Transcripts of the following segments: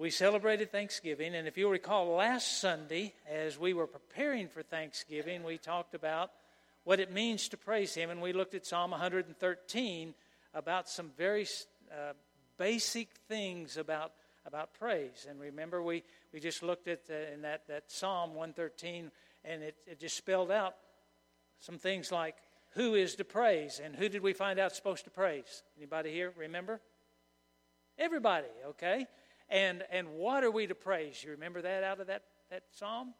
we celebrated Thanksgiving, and if you'll recall, last Sunday, as we were preparing for Thanksgiving, we talked about what it means to praise Him, and we looked at Psalm 113 about some very uh, basic things about about praise. And remember, we, we just looked at in that, that Psalm 113, and it, it just spelled out some things like who is to praise, and who did we find out supposed to praise? Anybody here remember? Everybody, okay? And and what are we to praise? You remember that out of that, that psalm?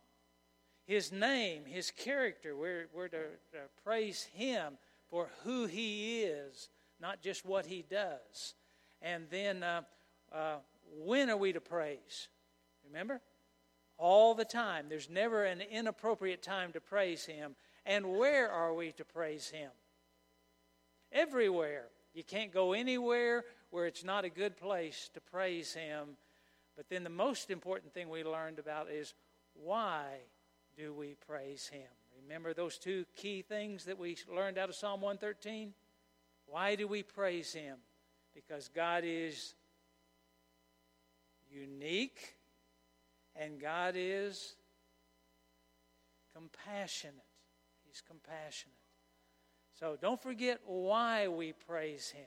His name, his character. We're, we're to, to praise him for who he is, not just what he does. And then uh, uh, when are we to praise? Remember? All the time. There's never an inappropriate time to praise him. And where are we to praise him? Everywhere. You can't go anywhere where it's not a good place to praise Him. But then the most important thing we learned about is why do we praise Him? Remember those two key things that we learned out of Psalm 113? Why do we praise Him? Because God is unique and God is compassionate. He's compassionate. So don't forget why we praise Him.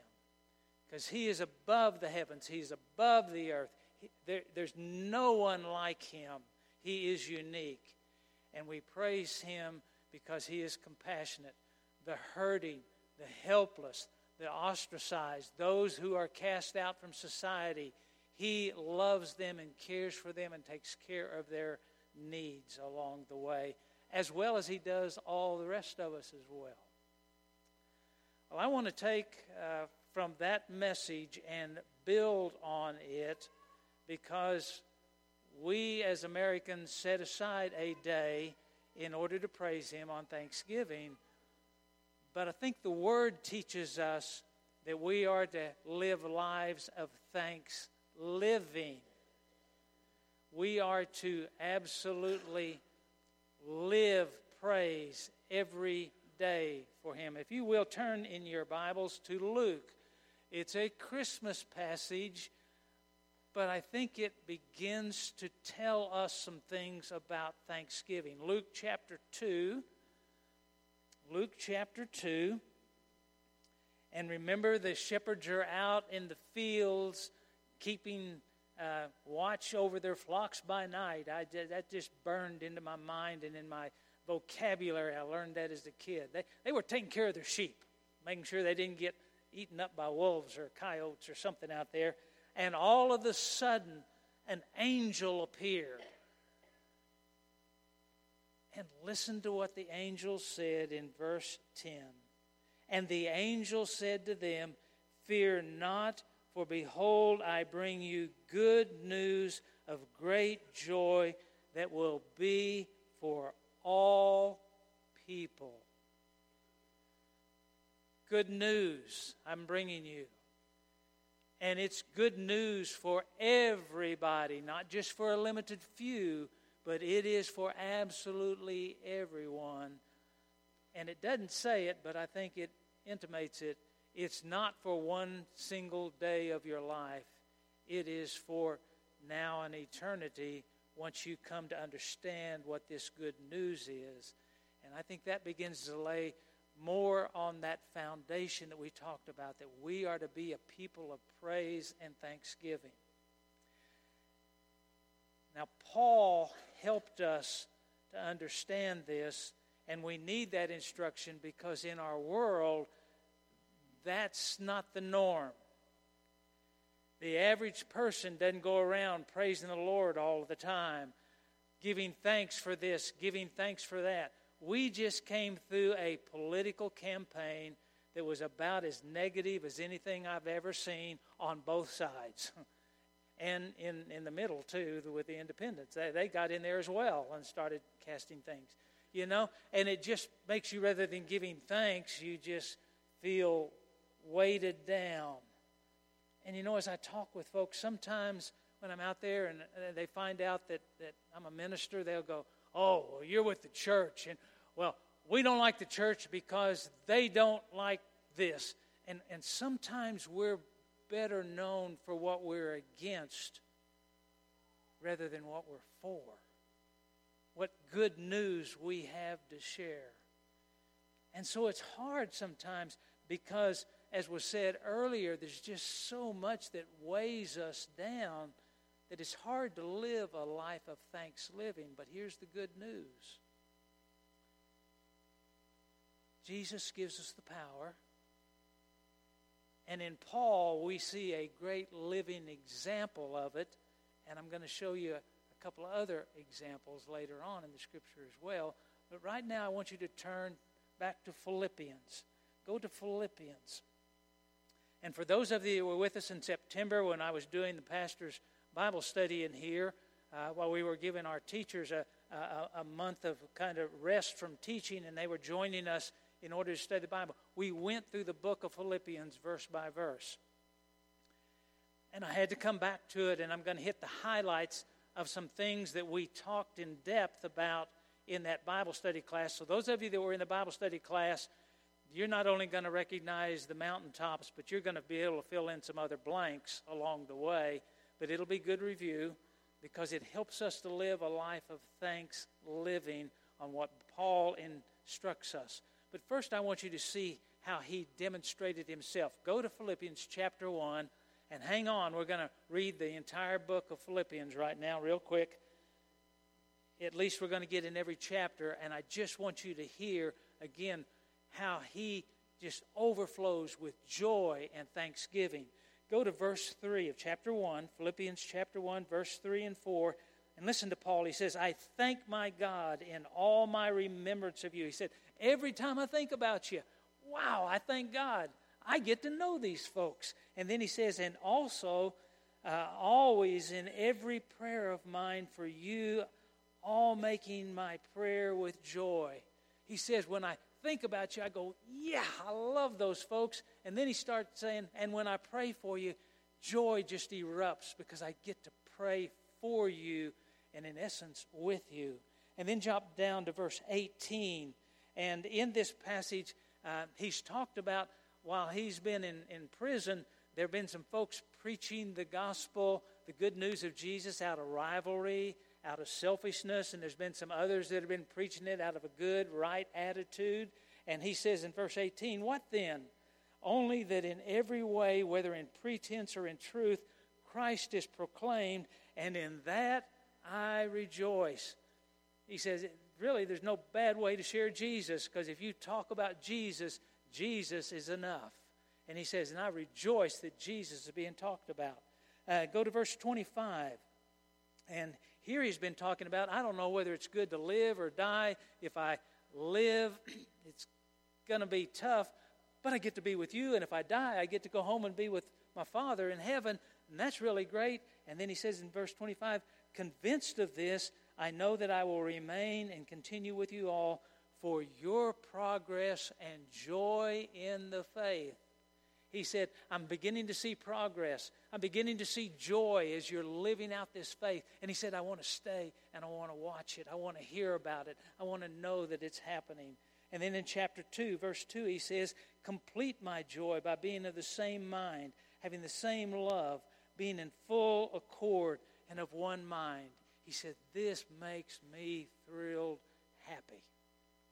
Because He is above the heavens, He's above the earth. He, there, there's no one like Him. He is unique. And we praise Him because He is compassionate. The hurting, the helpless, the ostracized, those who are cast out from society, He loves them and cares for them and takes care of their needs along the way, as well as He does all the rest of us as well. Well, I want to take uh, from that message and build on it because we as Americans set aside a day in order to praise Him on Thanksgiving. But I think the Word teaches us that we are to live lives of thanks living. We are to absolutely live praise every day for him. If you will turn in your Bibles to Luke, it's a Christmas passage, but I think it begins to tell us some things about Thanksgiving. Luke chapter 2. Luke chapter 2. And remember, the shepherds are out in the fields keeping uh, watch over their flocks by night. I, that just burned into my mind and in my vocabulary. I learned that as a kid. They, they were taking care of their sheep, making sure they didn't get eaten up by wolves or coyotes or something out there. And all of a sudden, an angel appeared. And listen to what the angel said in verse 10. And the angel said to them, Fear not, for behold, I bring you good news of great joy that will be for all people. Good news I'm bringing you. And it's good news for everybody, not just for a limited few, but it is for absolutely everyone. And it doesn't say it, but I think it intimates it. It's not for one single day of your life, it is for now and eternity once you come to understand what this good news is. And I think that begins to lay more on that foundation that we talked about that we are to be a people of praise and thanksgiving. Now, Paul helped us to understand this, and we need that instruction because in our world, that's not the norm. The average person doesn't go around praising the Lord all the time, giving thanks for this, giving thanks for that. We just came through a political campaign that was about as negative as anything I've ever seen on both sides. and in, in the middle, too, with the independents. They, they got in there as well and started casting things. You know? And it just makes you, rather than giving thanks, you just feel weighted down. And you know, as I talk with folks, sometimes when I'm out there and uh, they find out that, that I'm a minister, they'll go, Oh, well, you're with the church. And, well, we don't like the church because they don't like this. And, and sometimes we're better known for what we're against rather than what we're for. What good news we have to share. And so it's hard sometimes because, as was said earlier, there's just so much that weighs us down that it's hard to live a life of thanks living. But here's the good news Jesus gives us the power. And in Paul, we see a great living example of it. And I'm going to show you a couple of other examples later on in the scripture as well. But right now, I want you to turn back to Philippians. Go to Philippians. And for those of you who were with us in September when I was doing the pastor's Bible study in here, uh, while we were giving our teachers a, a, a month of kind of rest from teaching, and they were joining us in order to study the Bible. We went through the book of Philippians verse by verse. And I had to come back to it, and I'm going to hit the highlights of some things that we talked in depth about in that Bible study class. So, those of you that were in the Bible study class, you're not only going to recognize the mountaintops, but you're going to be able to fill in some other blanks along the way. But it'll be good review because it helps us to live a life of thanks living on what Paul instructs us. But first, I want you to see how he demonstrated himself. Go to Philippians chapter 1 and hang on. We're going to read the entire book of Philippians right now, real quick. At least we're going to get in every chapter, and I just want you to hear again how he just overflows with joy and thanksgiving. Go to verse 3 of chapter 1, Philippians chapter 1, verse 3 and 4. And listen to Paul. He says, I thank my God in all my remembrance of you. He said, Every time I think about you, wow, I thank God. I get to know these folks. And then he says, and also, uh, always in every prayer of mine for you, all making my prayer with joy. He says, when I think about you, I go, yeah, I love those folks. And then he starts saying, and when I pray for you, joy just erupts because I get to pray for you and, in essence, with you. And then jump down to verse 18. And in this passage, uh, he's talked about while he's been in, in prison, there have been some folks preaching the gospel, the good news of Jesus, out of rivalry, out of selfishness, and there's been some others that have been preaching it out of a good, right attitude. And he says in verse 18, What then? Only that in every way, whether in pretense or in truth, Christ is proclaimed, and in that I rejoice. He says, really, there's no bad way to share Jesus because if you talk about Jesus, Jesus is enough. And he says, and I rejoice that Jesus is being talked about. Uh, go to verse 25. And here he's been talking about I don't know whether it's good to live or die. If I live, it's going to be tough, but I get to be with you. And if I die, I get to go home and be with my Father in heaven. And that's really great. And then he says in verse 25, convinced of this, I know that I will remain and continue with you all for your progress and joy in the faith. He said, I'm beginning to see progress. I'm beginning to see joy as you're living out this faith. And he said, I want to stay and I want to watch it. I want to hear about it. I want to know that it's happening. And then in chapter 2, verse 2, he says, Complete my joy by being of the same mind, having the same love, being in full accord and of one mind. He said, This makes me thrilled, happy.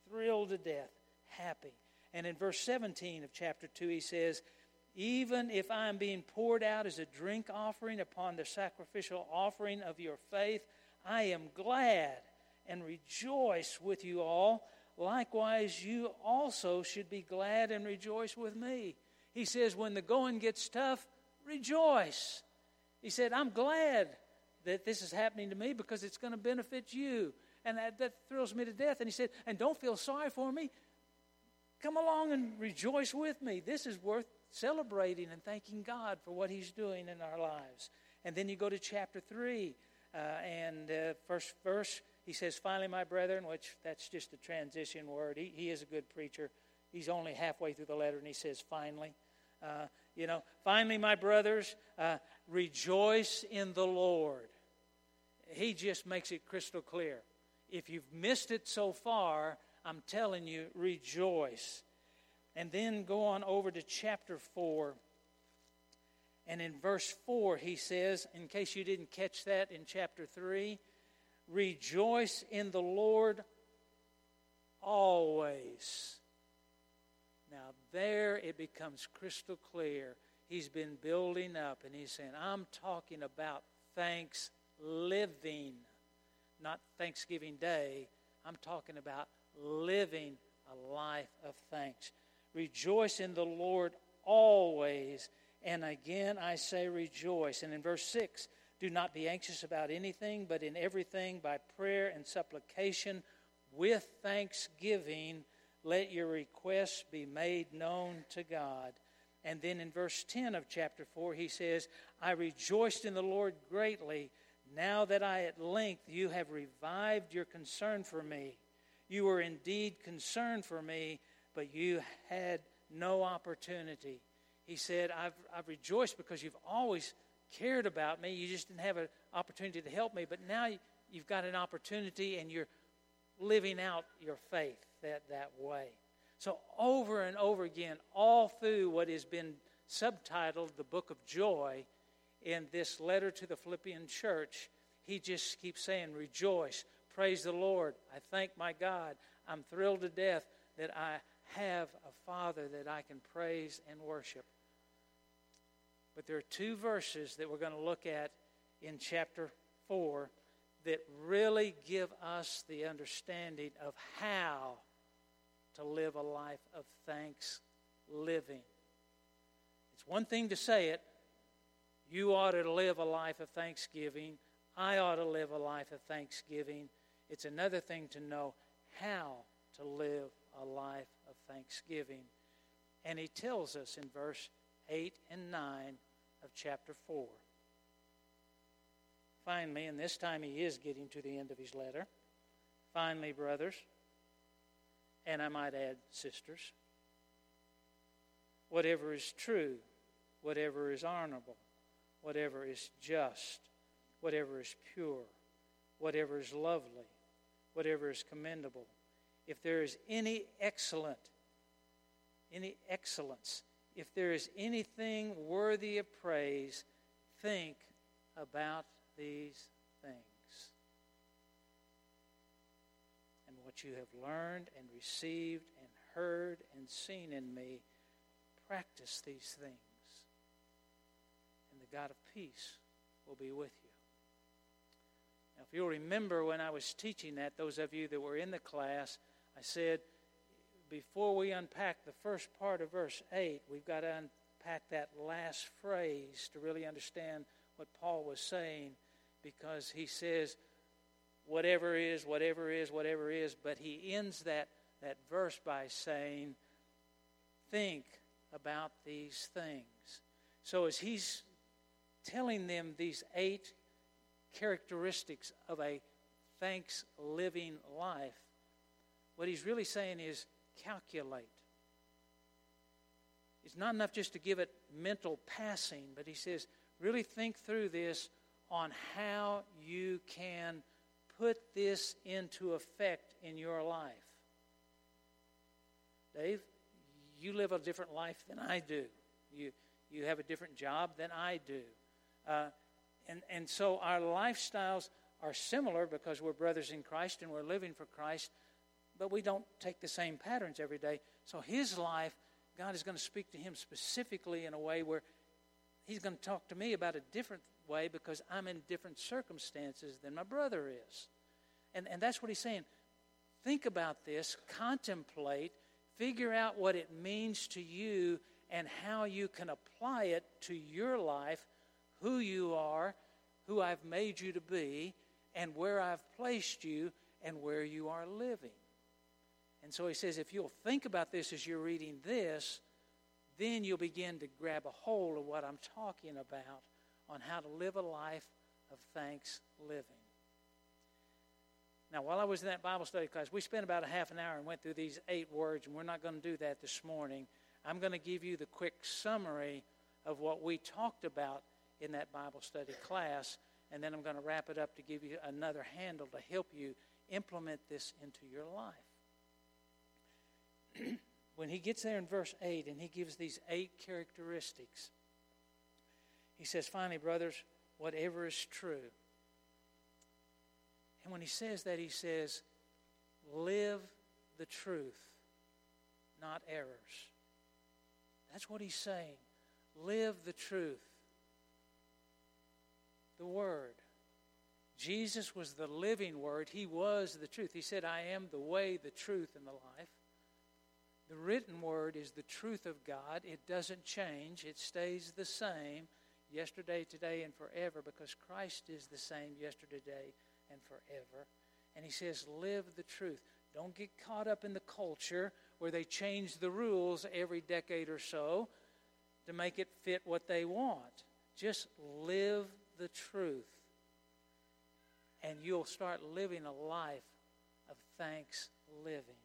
Thrilled to death, happy. And in verse 17 of chapter 2, he says, Even if I am being poured out as a drink offering upon the sacrificial offering of your faith, I am glad and rejoice with you all. Likewise, you also should be glad and rejoice with me. He says, When the going gets tough, rejoice. He said, I'm glad that this is happening to me because it's going to benefit you. And that, that thrills me to death. And he said, And don't feel sorry for me. Come along and rejoice with me. This is worth celebrating and thanking God for what he's doing in our lives. And then you go to chapter 3, uh, and uh, first verse, he says, Finally, my brethren, which that's just a transition word. He, he is a good preacher. He's only halfway through the letter, and he says, Finally. Uh, you know, finally, my brothers, uh, rejoice in the Lord. He just makes it crystal clear. If you've missed it so far, I'm telling you, rejoice. And then go on over to chapter 4. And in verse 4, he says, in case you didn't catch that in chapter 3, rejoice in the Lord always. Now, there it becomes crystal clear. He's been building up, and he's saying, I'm talking about thanks living, not Thanksgiving Day. I'm talking about living a life of thanks. Rejoice in the Lord always. And again, I say rejoice. And in verse 6, do not be anxious about anything, but in everything, by prayer and supplication, with thanksgiving, let your requests be made known to God. And then in verse 10 of chapter 4, he says, I rejoiced in the Lord greatly now that I at length you have revived your concern for me. You were indeed concerned for me, but you had no opportunity. He said, I've, I've rejoiced because you've always cared about me. You just didn't have an opportunity to help me, but now you've got an opportunity and you're living out your faith that, that way. So, over and over again, all through what has been subtitled the Book of Joy in this letter to the Philippian church, he just keeps saying, Rejoice, praise the Lord. I thank my God. I'm thrilled to death that I have a Father that I can praise and worship. But there are two verses that we're going to look at in chapter 4 that really give us the understanding of how to live a life of thanks living. It's one thing to say it. You ought to live a life of thanksgiving. I ought to live a life of thanksgiving. It's another thing to know how to live a life of thanksgiving. And he tells us in verse 8 and 9 of chapter 4. Finally, and this time he is getting to the end of his letter. Finally, brothers, and I might add, sisters, whatever is true, whatever is honorable, whatever is just, whatever is pure, whatever is lovely, whatever is commendable, if there is any excellent, any excellence, if there is anything worthy of praise, think about these things. And what you have learned and received and heard and seen in me, practice these things. God of peace will be with you. Now, if you'll remember when I was teaching that, those of you that were in the class, I said, before we unpack the first part of verse 8, we've got to unpack that last phrase to really understand what Paul was saying because he says, whatever is, whatever is, whatever is, but he ends that, that verse by saying, think about these things. So as he's telling them these eight characteristics of a thanks living life, what he's really saying is calculate. It's not enough just to give it mental passing, but he says, really think through this on how you can put this into effect in your life. Dave, you live a different life than I do. You, you have a different job than I do. Uh, and, and so our lifestyles are similar because we're brothers in Christ and we're living for Christ, but we don't take the same patterns every day. So his life, God is going to speak to him specifically in a way where he's going to talk to me about a different way because I'm in different circumstances than my brother is. And, and that's what he's saying. Think about this, contemplate, figure out what it means to you and how you can apply it to your life, who you are, who I've made you to be, and where I've placed you and where you are living. And so he says, if you'll think about this as you're reading this, then you'll begin to grab a hold of what I'm talking about on how to live a life of thanks living. Now, while I was in that Bible study class, we spent about a half an hour and went through these eight words, and we're not going to do that this morning. I'm going to give you the quick summary of what we talked about in that Bible study class, and then I'm going to wrap it up to give you another handle to help you implement this into your life. when he gets there in verse 8 and he gives these eight characteristics, He says, finally, brothers, whatever is true. And when he says that, he says, live the truth, not errors. That's what he's saying. Live the truth. The Word. Jesus was the living Word. He was the truth. He said, I am the way, the truth, and the life. The written Word is the truth of God. It doesn't change, it stays the same yesterday, today, and forever because Christ is the same yesterday today, and forever. And he says, live the truth. Don't get caught up in the culture where they change the rules every decade or so to make it fit what they want. Just live the truth. And you'll start living a life of thanks living.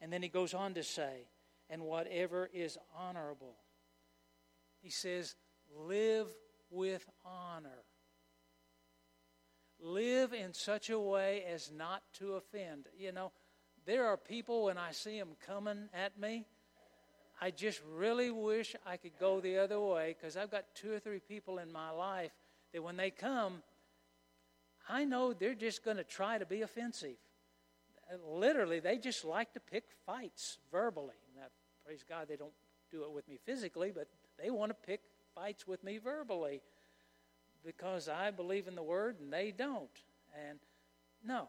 And then he goes on to say, and whatever is honorable. He says, live with honor. Live in such a way as not to offend. You know, there are people when I see them coming at me, I just really wish I could go the other way because I've got two or three people in my life that when they come, I know they're just going to try to be offensive. Literally, they just like to pick fights verbally. Now, praise God, they don't do it with me physically, but they want to pick fights with me verbally because I believe in the Word and they don't. And no,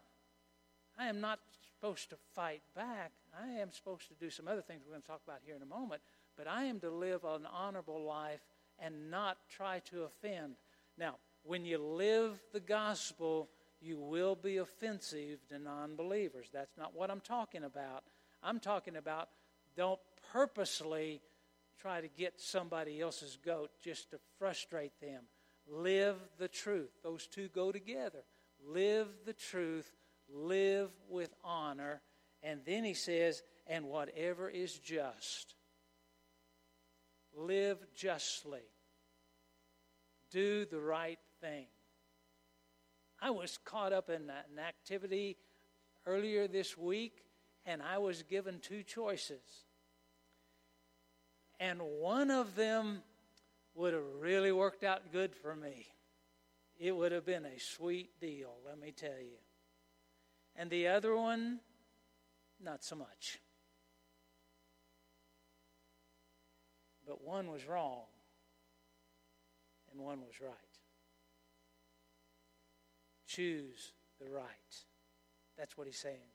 I am not supposed to fight back. I am supposed to do some other things we're going to talk about here in a moment. But I am to live an honorable life and not try to offend. Now, when you live the gospel, you will be offensive to non believers. That's not what I'm talking about. I'm talking about don't purposely try to get somebody else's goat just to frustrate them. Live the truth. Those two go together. Live the truth, live with honor. And then he says, and whatever is just, live justly, do the right thing. I was caught up in an activity earlier this week, and I was given two choices. And one of them would have really worked out good for me. It would have been a sweet deal, let me tell you. And the other one, not so much. But one was wrong, and one was right. Choose the right. That's what he's saying.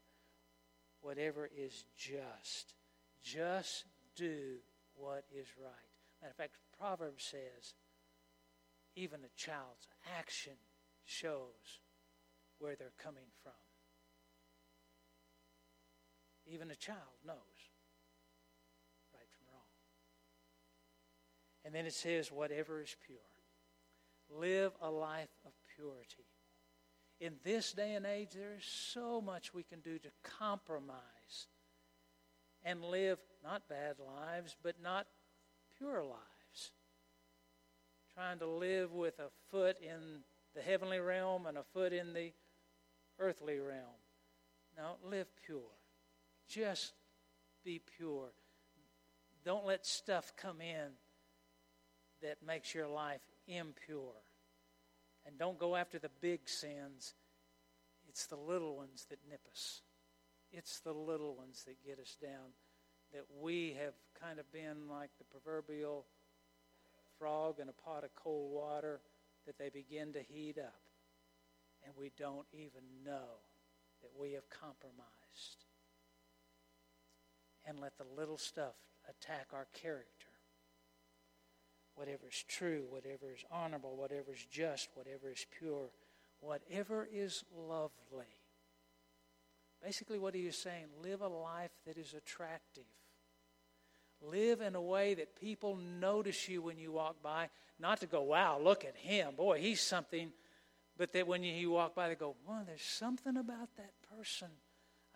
Whatever is just, just do what is right. Matter of fact, Proverbs says even a child's action shows where they're coming from. Even a child knows right from wrong. And then it says, whatever is pure. Live a life of purity. In this day and age, there is so much we can do to compromise and live not bad lives, but not pure lives. Trying to live with a foot in the heavenly realm and a foot in the earthly realm. No, live pure. Just be pure. Don't let stuff come in that makes your life impure. And don't go after the big sins. It's the little ones that nip us. It's the little ones that get us down that we have kind of been like the proverbial frog in a pot of cold water that they begin to heat up. And we don't even know that we have compromised. And let the little stuff attack our character. Whatever is true, whatever is honorable, whatever is just, whatever is pure, whatever is lovely. Basically, what he is saying live a life that is attractive Live in a way that people notice you when you walk by, not to go, wow, look at him. Boy, he's something. But that when you walk by, they go, well, there's something about that person.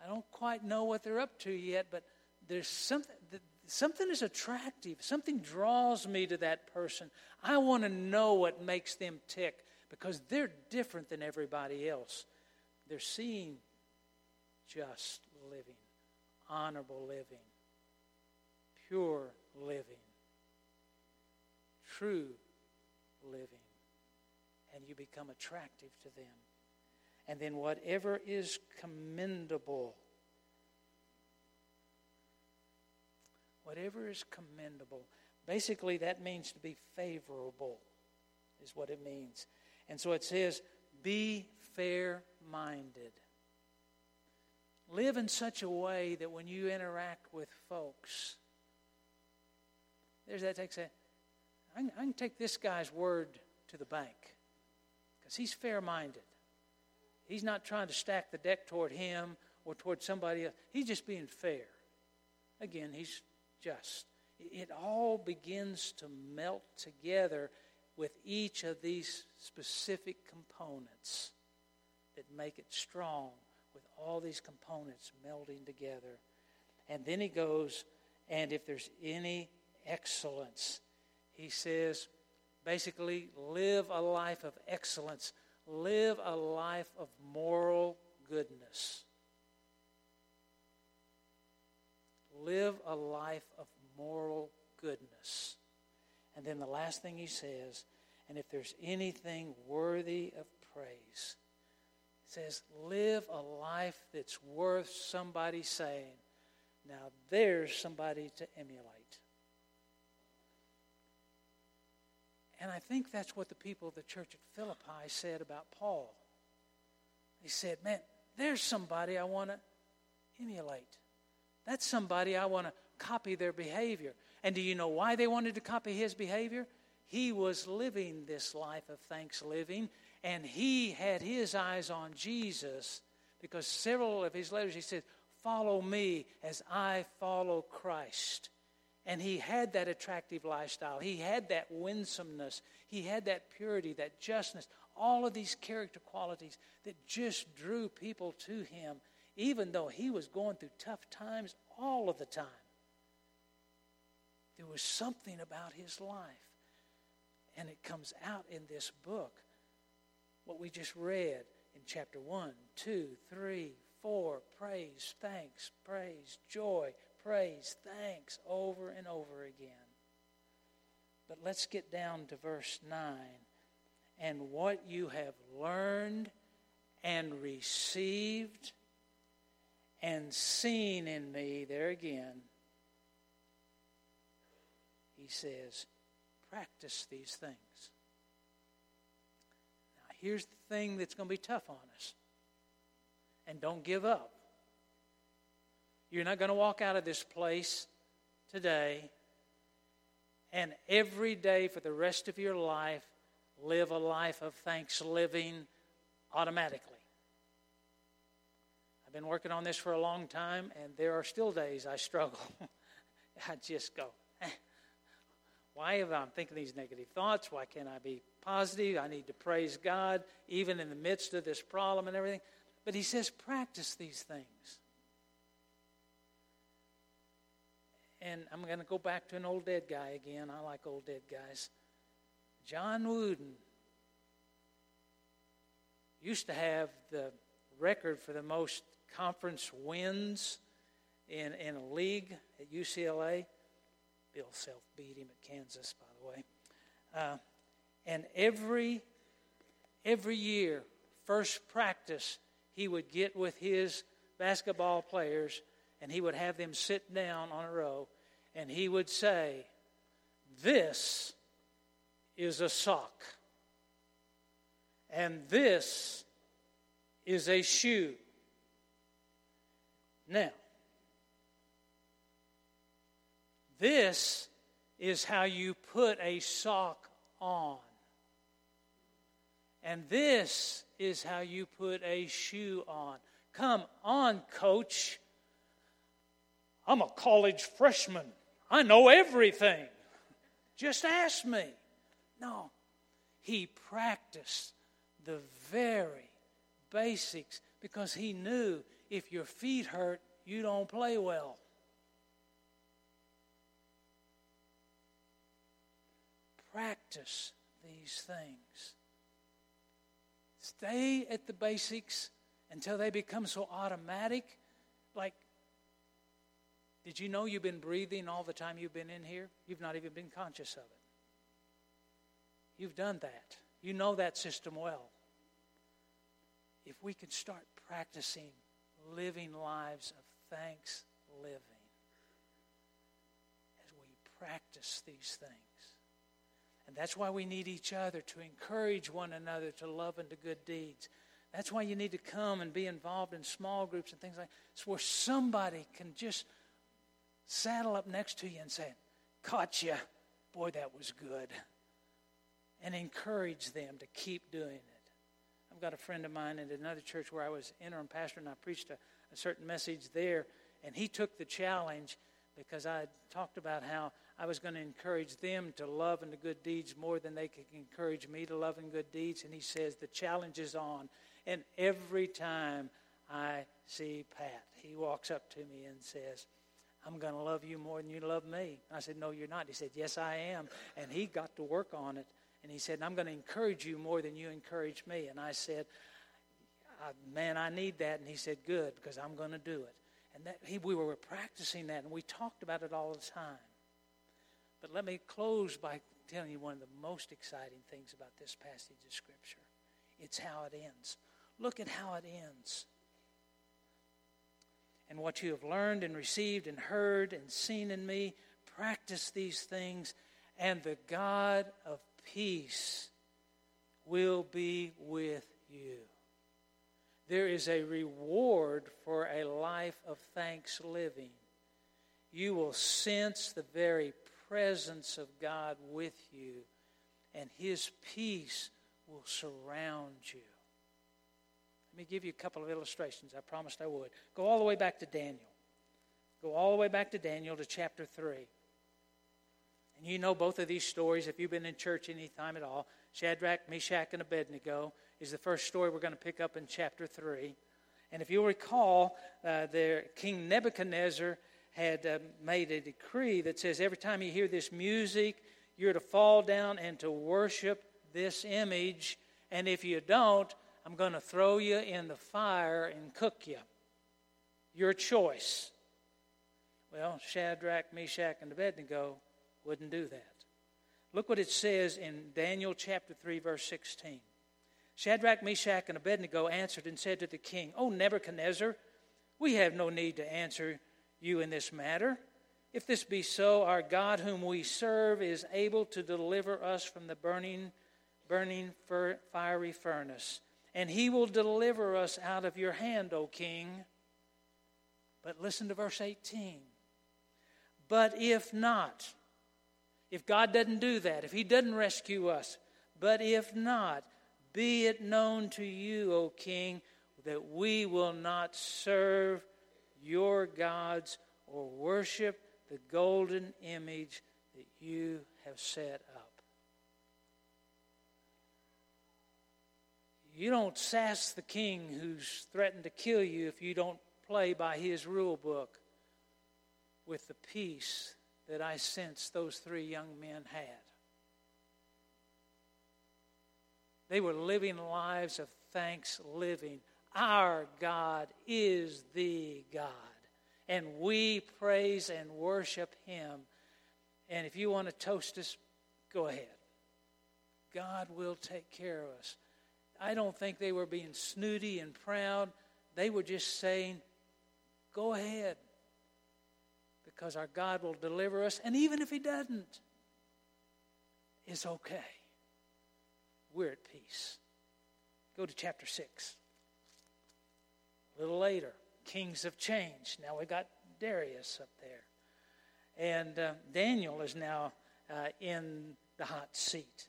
I don't quite know what they're up to yet, but there's something. Something is attractive. Something draws me to that person. I want to know what makes them tick because they're different than everybody else. They're seeing just living, honorable living pure living, true living. And you become attractive to them. And then whatever is commendable, whatever is commendable, basically that means to be favorable, is what it means. And so it says, be fair minded. Live in such a way that when you interact with folks, there's that takes a, I can, I can take this guy's word to the bank because he's fair minded. He's not trying to stack the deck toward him or toward somebody else. He's just being fair. Again, he's just. It all begins to melt together with each of these specific components that make it strong, with all these components melting together. And then he goes, and if there's any excellence, he says, basically, live a life of excellence, live a life of moral goodness. Live a life of moral goodness. And then the last thing he says, and if there's anything worthy of praise, says, live a life that's worth somebody saying, now there's somebody to emulate. And I think that's what the people of the church at Philippi said about Paul. They said, man, there's somebody I want to emulate. That's somebody I want to copy their behavior. And do you know why they wanted to copy his behavior? He was living this life of thanks living, and he had his eyes on Jesus because several of his letters he said, Follow me as I follow Christ. And he had that attractive lifestyle. He had that winsomeness. He had that purity, that justness, all of these character qualities that just drew people to him, even though he was going through tough times all of the time. There was something about his life. And it comes out in this book. What we just read in chapter 1, 2, 3, 4. Praise, thanks, praise, joy, praise, thanks, over and over again. But let's get down to verse 9. And what you have learned and received and seen in me, there again, he says, practice these things. Now, here's the thing that's going to be tough on us. And don't give up. You're not going to walk out of this place today and every day for the rest of your life live a life of thanks living automatically. Been working on this for a long time, and there are still days I struggle. I just go, why am I thinking these negative thoughts? Why can't I be positive? I need to praise God even in the midst of this problem and everything. But he says, practice these things. And I'm going to go back to an old dead guy again. I like old dead guys. John Wooden used to have the record for the most conference wins in, in a league at UCLA. Bill Self beat him at Kansas, by the way. Uh, and every every year, first practice, he would get with his basketball players and he would have them sit down on a row and he would say, This is a sock, and this is a shoe. Now, this is how you put a sock on. And this is how you put a shoe on. Come on, coach. I'm a college freshman. I know everything. Just ask me. No, he practiced the very basics because he knew if your feet hurt, you don't play well. Practice these things. Stay at the basics until they become so automatic. Like, did you know you've been breathing all the time you've been in here? You've not even been conscious of it. You've done that. You know that system well. If we could start practicing living lives of thanks living as we practice these things. And that's why we need each other to encourage one another to love and to good deeds. That's why you need to come and be involved in small groups and things like that. It's where somebody can just saddle up next to you and say, Caught you. Boy, that was good. And encourage them to keep doing it. I've got a friend of mine in another church where I was interim pastor and I preached a, a certain message there. And he took the challenge because I talked about how I was going to encourage them to love and the good deeds more than they could encourage me to love and good deeds. And he says, The challenge is on. And every time I see Pat, he walks up to me and says, I'm going to love you more than you love me. I said, No, you're not. He said, Yes, I am. And he got to work on it. And he said, I'm going to encourage you more than you encourage me. And I said, uh, Man, I need that. And he said, Good, because I'm going to do it. And that, he, we were practicing that, and we talked about it all the time. But let me close by telling you one of the most exciting things about this passage of Scripture. It's how it ends. Look at how it ends. And what you have learned and received and heard and seen in me, practice these things, and the God of peace will be with you. There is a reward for a life of thanks living. You will sense the very presence of God with you, and His peace will surround you. Let me give you a couple of illustrations. I promised I would. Go all the way back to Daniel. Go all the way back to Daniel to chapter 3. And you know both of these stories if you've been in church any time at all. Shadrach, Meshach, and Abednego is the first story we're going to pick up in chapter 3. And if you'll recall, uh, there, King Nebuchadnezzar had uh, made a decree that says every time you hear this music, you're to fall down and to worship this image. And if you don't, I'm going to throw you in the fire and cook you. Your choice. Well, Shadrach, Meshach, and Abednego wouldn't do that. Look what it says in Daniel chapter 3, verse 16. Shadrach, Meshach, and Abednego answered and said to the king, O Nebuchadnezzar, we have no need to answer you in this matter. If this be so, our God, whom we serve, is able to deliver us from the burning, burning fiery furnace, and he will deliver us out of your hand, O king. But listen to verse 18. But if not, if God doesn't do that, if he doesn't rescue us, but if not, be it known to you, O king, that we will not serve your gods or worship the golden image that you have set up. You don't sass the king who's threatened to kill you if you don't play by his rule book with the peace that I sense those three young men had. They were living lives of thanks living. Our God is the God. And we praise and worship Him. And if you want to toast us, go ahead. God will take care of us. I don't think they were being snooty and proud. They were just saying, go ahead. Because our God will deliver us. And even if He doesn't, it's okay we're at peace. Go to chapter 6. A little later, kings have changed. Now we've got Darius up there. And uh, Daniel is now uh, in the hot seat.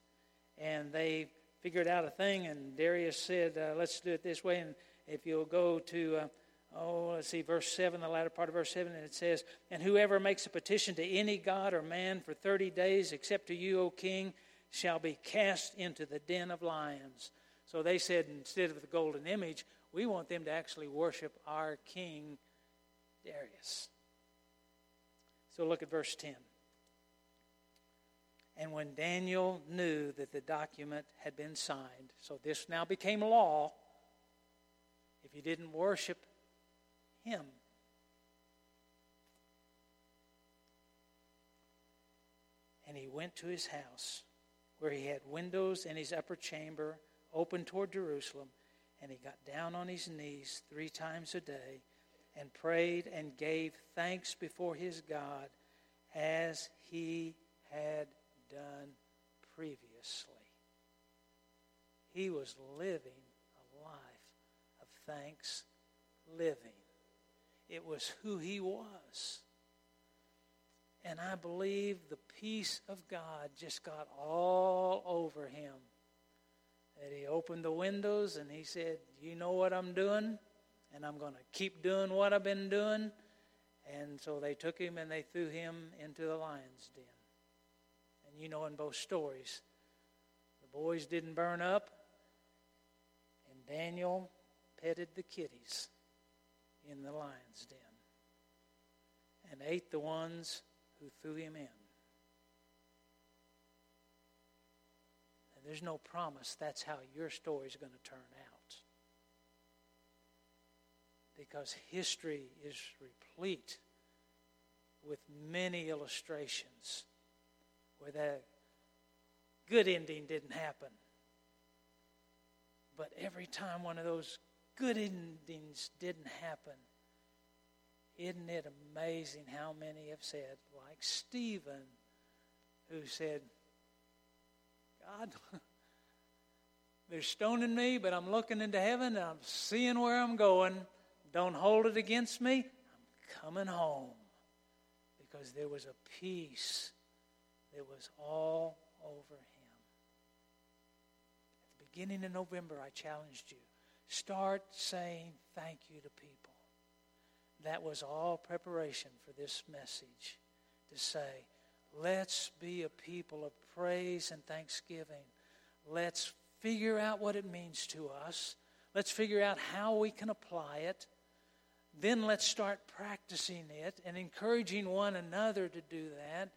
And they figured out a thing, and Darius said, uh, Let's do it this way. And if you'll go to, uh, oh, let's see, verse 7, the latter part of verse 7, and it says, And whoever makes a petition to any god or man for 30 days, except to you, O king, shall be cast into the den of lions. So they said, instead of the golden image, we want them to actually worship our king Darius. So look at verse 10. And when Daniel knew that the document had been signed, so this now became law, if you didn't worship him, and he went to his house where he had windows in his upper chamber open toward Jerusalem, and he got down on his knees three times a day and prayed and gave thanks before his God as he had done previously. He was living a life of thanks living. It was who he was. And I believe the peace of God just got all over him. That he opened the windows and he said, You know what I'm doing? And I'm going to keep doing what I've been doing. And so they took him and they threw him into the lion's den. And you know in both stories, the boys didn't burn up, and Daniel petted the kitties in the lion's den and ate the ones who threw him in. And there's no promise that's how your story is going to turn out. Because history is replete with many illustrations where that good ending didn't happen. But every time one of those good endings didn't happen, isn't it amazing how many have said, like Stephen, who said, God, they're stoning me, but I'm looking into heaven and I'm seeing where I'm going. Don't hold it against me. I'm coming home. Because there was a peace that was all over him. At the beginning of November, I challenged you start saying thank you to people. That was all preparation for this message to say, let's be a people of praise and thanksgiving. Let's figure out what it means to us. Let's figure out how we can apply it. Then let's start practicing it and encouraging one another to do that.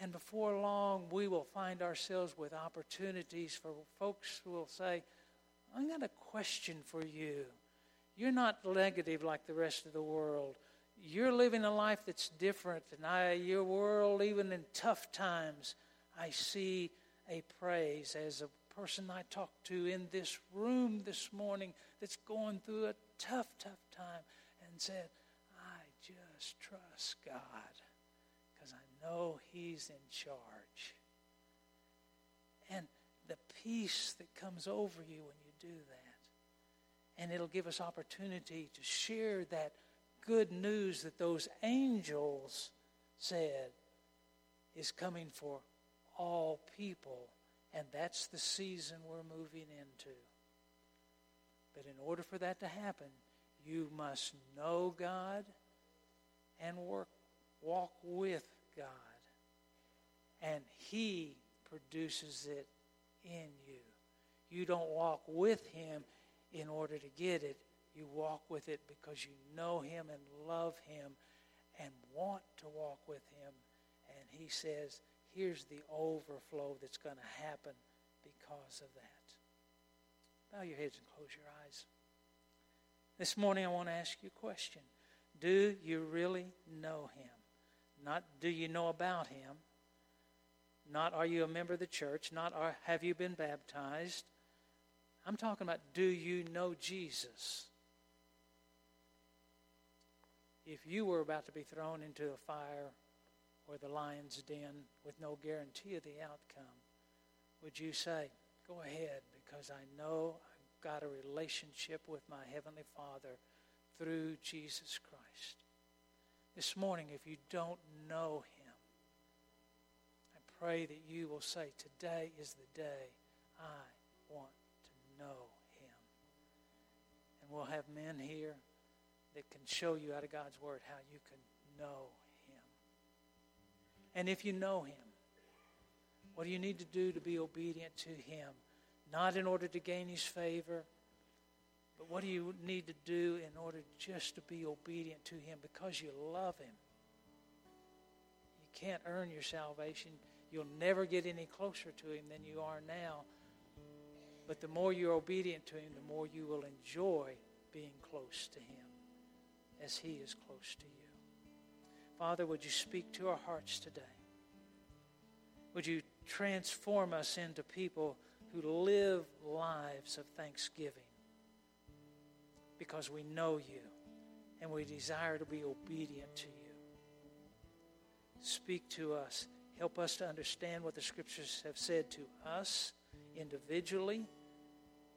And before long, we will find ourselves with opportunities for folks who will say, I got a question for you. You're not negative like the rest of the world. You're living a life that's different. And I, your world, even in tough times, I see a praise as a person I talked to in this room this morning that's going through a tough, tough time and said, I just trust God because I know He's in charge. And the peace that comes over you when you do that and it'll give us opportunity to share that good news that those angels said is coming for all people. And that's the season we're moving into. But in order for that to happen, you must know God and work, walk with God. And He produces it in you. You don't walk with Him, in order to get it. You walk with it because you know Him and love Him and want to walk with Him. And He says, here's the overflow that's going to happen because of that. Bow your heads and close your eyes. This morning, I want to ask you a question Do you really know Him? Not do you know about Him? Not are you a member of the church? Not are, have you been baptized? I'm talking about do you know Jesus? If you were about to be thrown into a fire or the lion's den with no guarantee of the outcome, would you say, Go ahead, because I know I've got a relationship with my Heavenly Father through Jesus Christ? This morning, if you don't know Him, I pray that you will say, Today is the day I want know him. And we'll have men here that can show you out of God's word how you can know him. And if you know him, what do you need to do to be obedient to him? Not in order to gain his favor, but what do you need to do in order just to be obedient to him because you love him? You can't earn your salvation. You'll never get any closer to him than you are now but the more you're obedient to Him, the more you will enjoy being close to Him as He is close to you. Father, would you speak to our hearts today? Would you transform us into people who live lives of thanksgiving because we know you and we desire to be obedient to you. Speak to us. Help us to understand what the scriptures have said to us individually,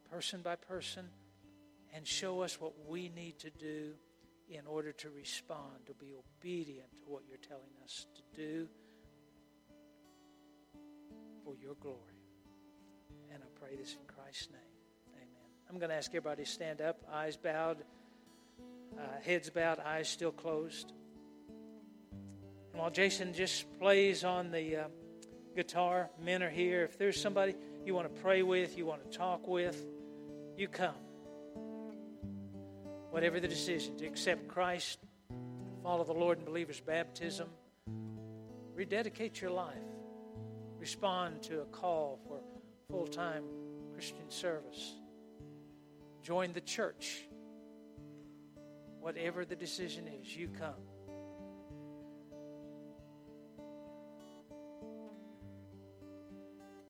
person by person, and show us what we need to do in order to respond, to be obedient to what you're telling us to do for your glory. And I pray this in Christ's name. Amen. I'm going to ask everybody to stand up, eyes bowed, uh, heads bowed, eyes still closed. And while Jason just plays on the uh, guitar, men are here. If there's somebody you want to pray with, you want to talk with, you come. Whatever the decision, to accept Christ, follow the Lord in believer's baptism, rededicate your life respond to a call for full time Christian service. Join the church. Whatever the decision is, you come.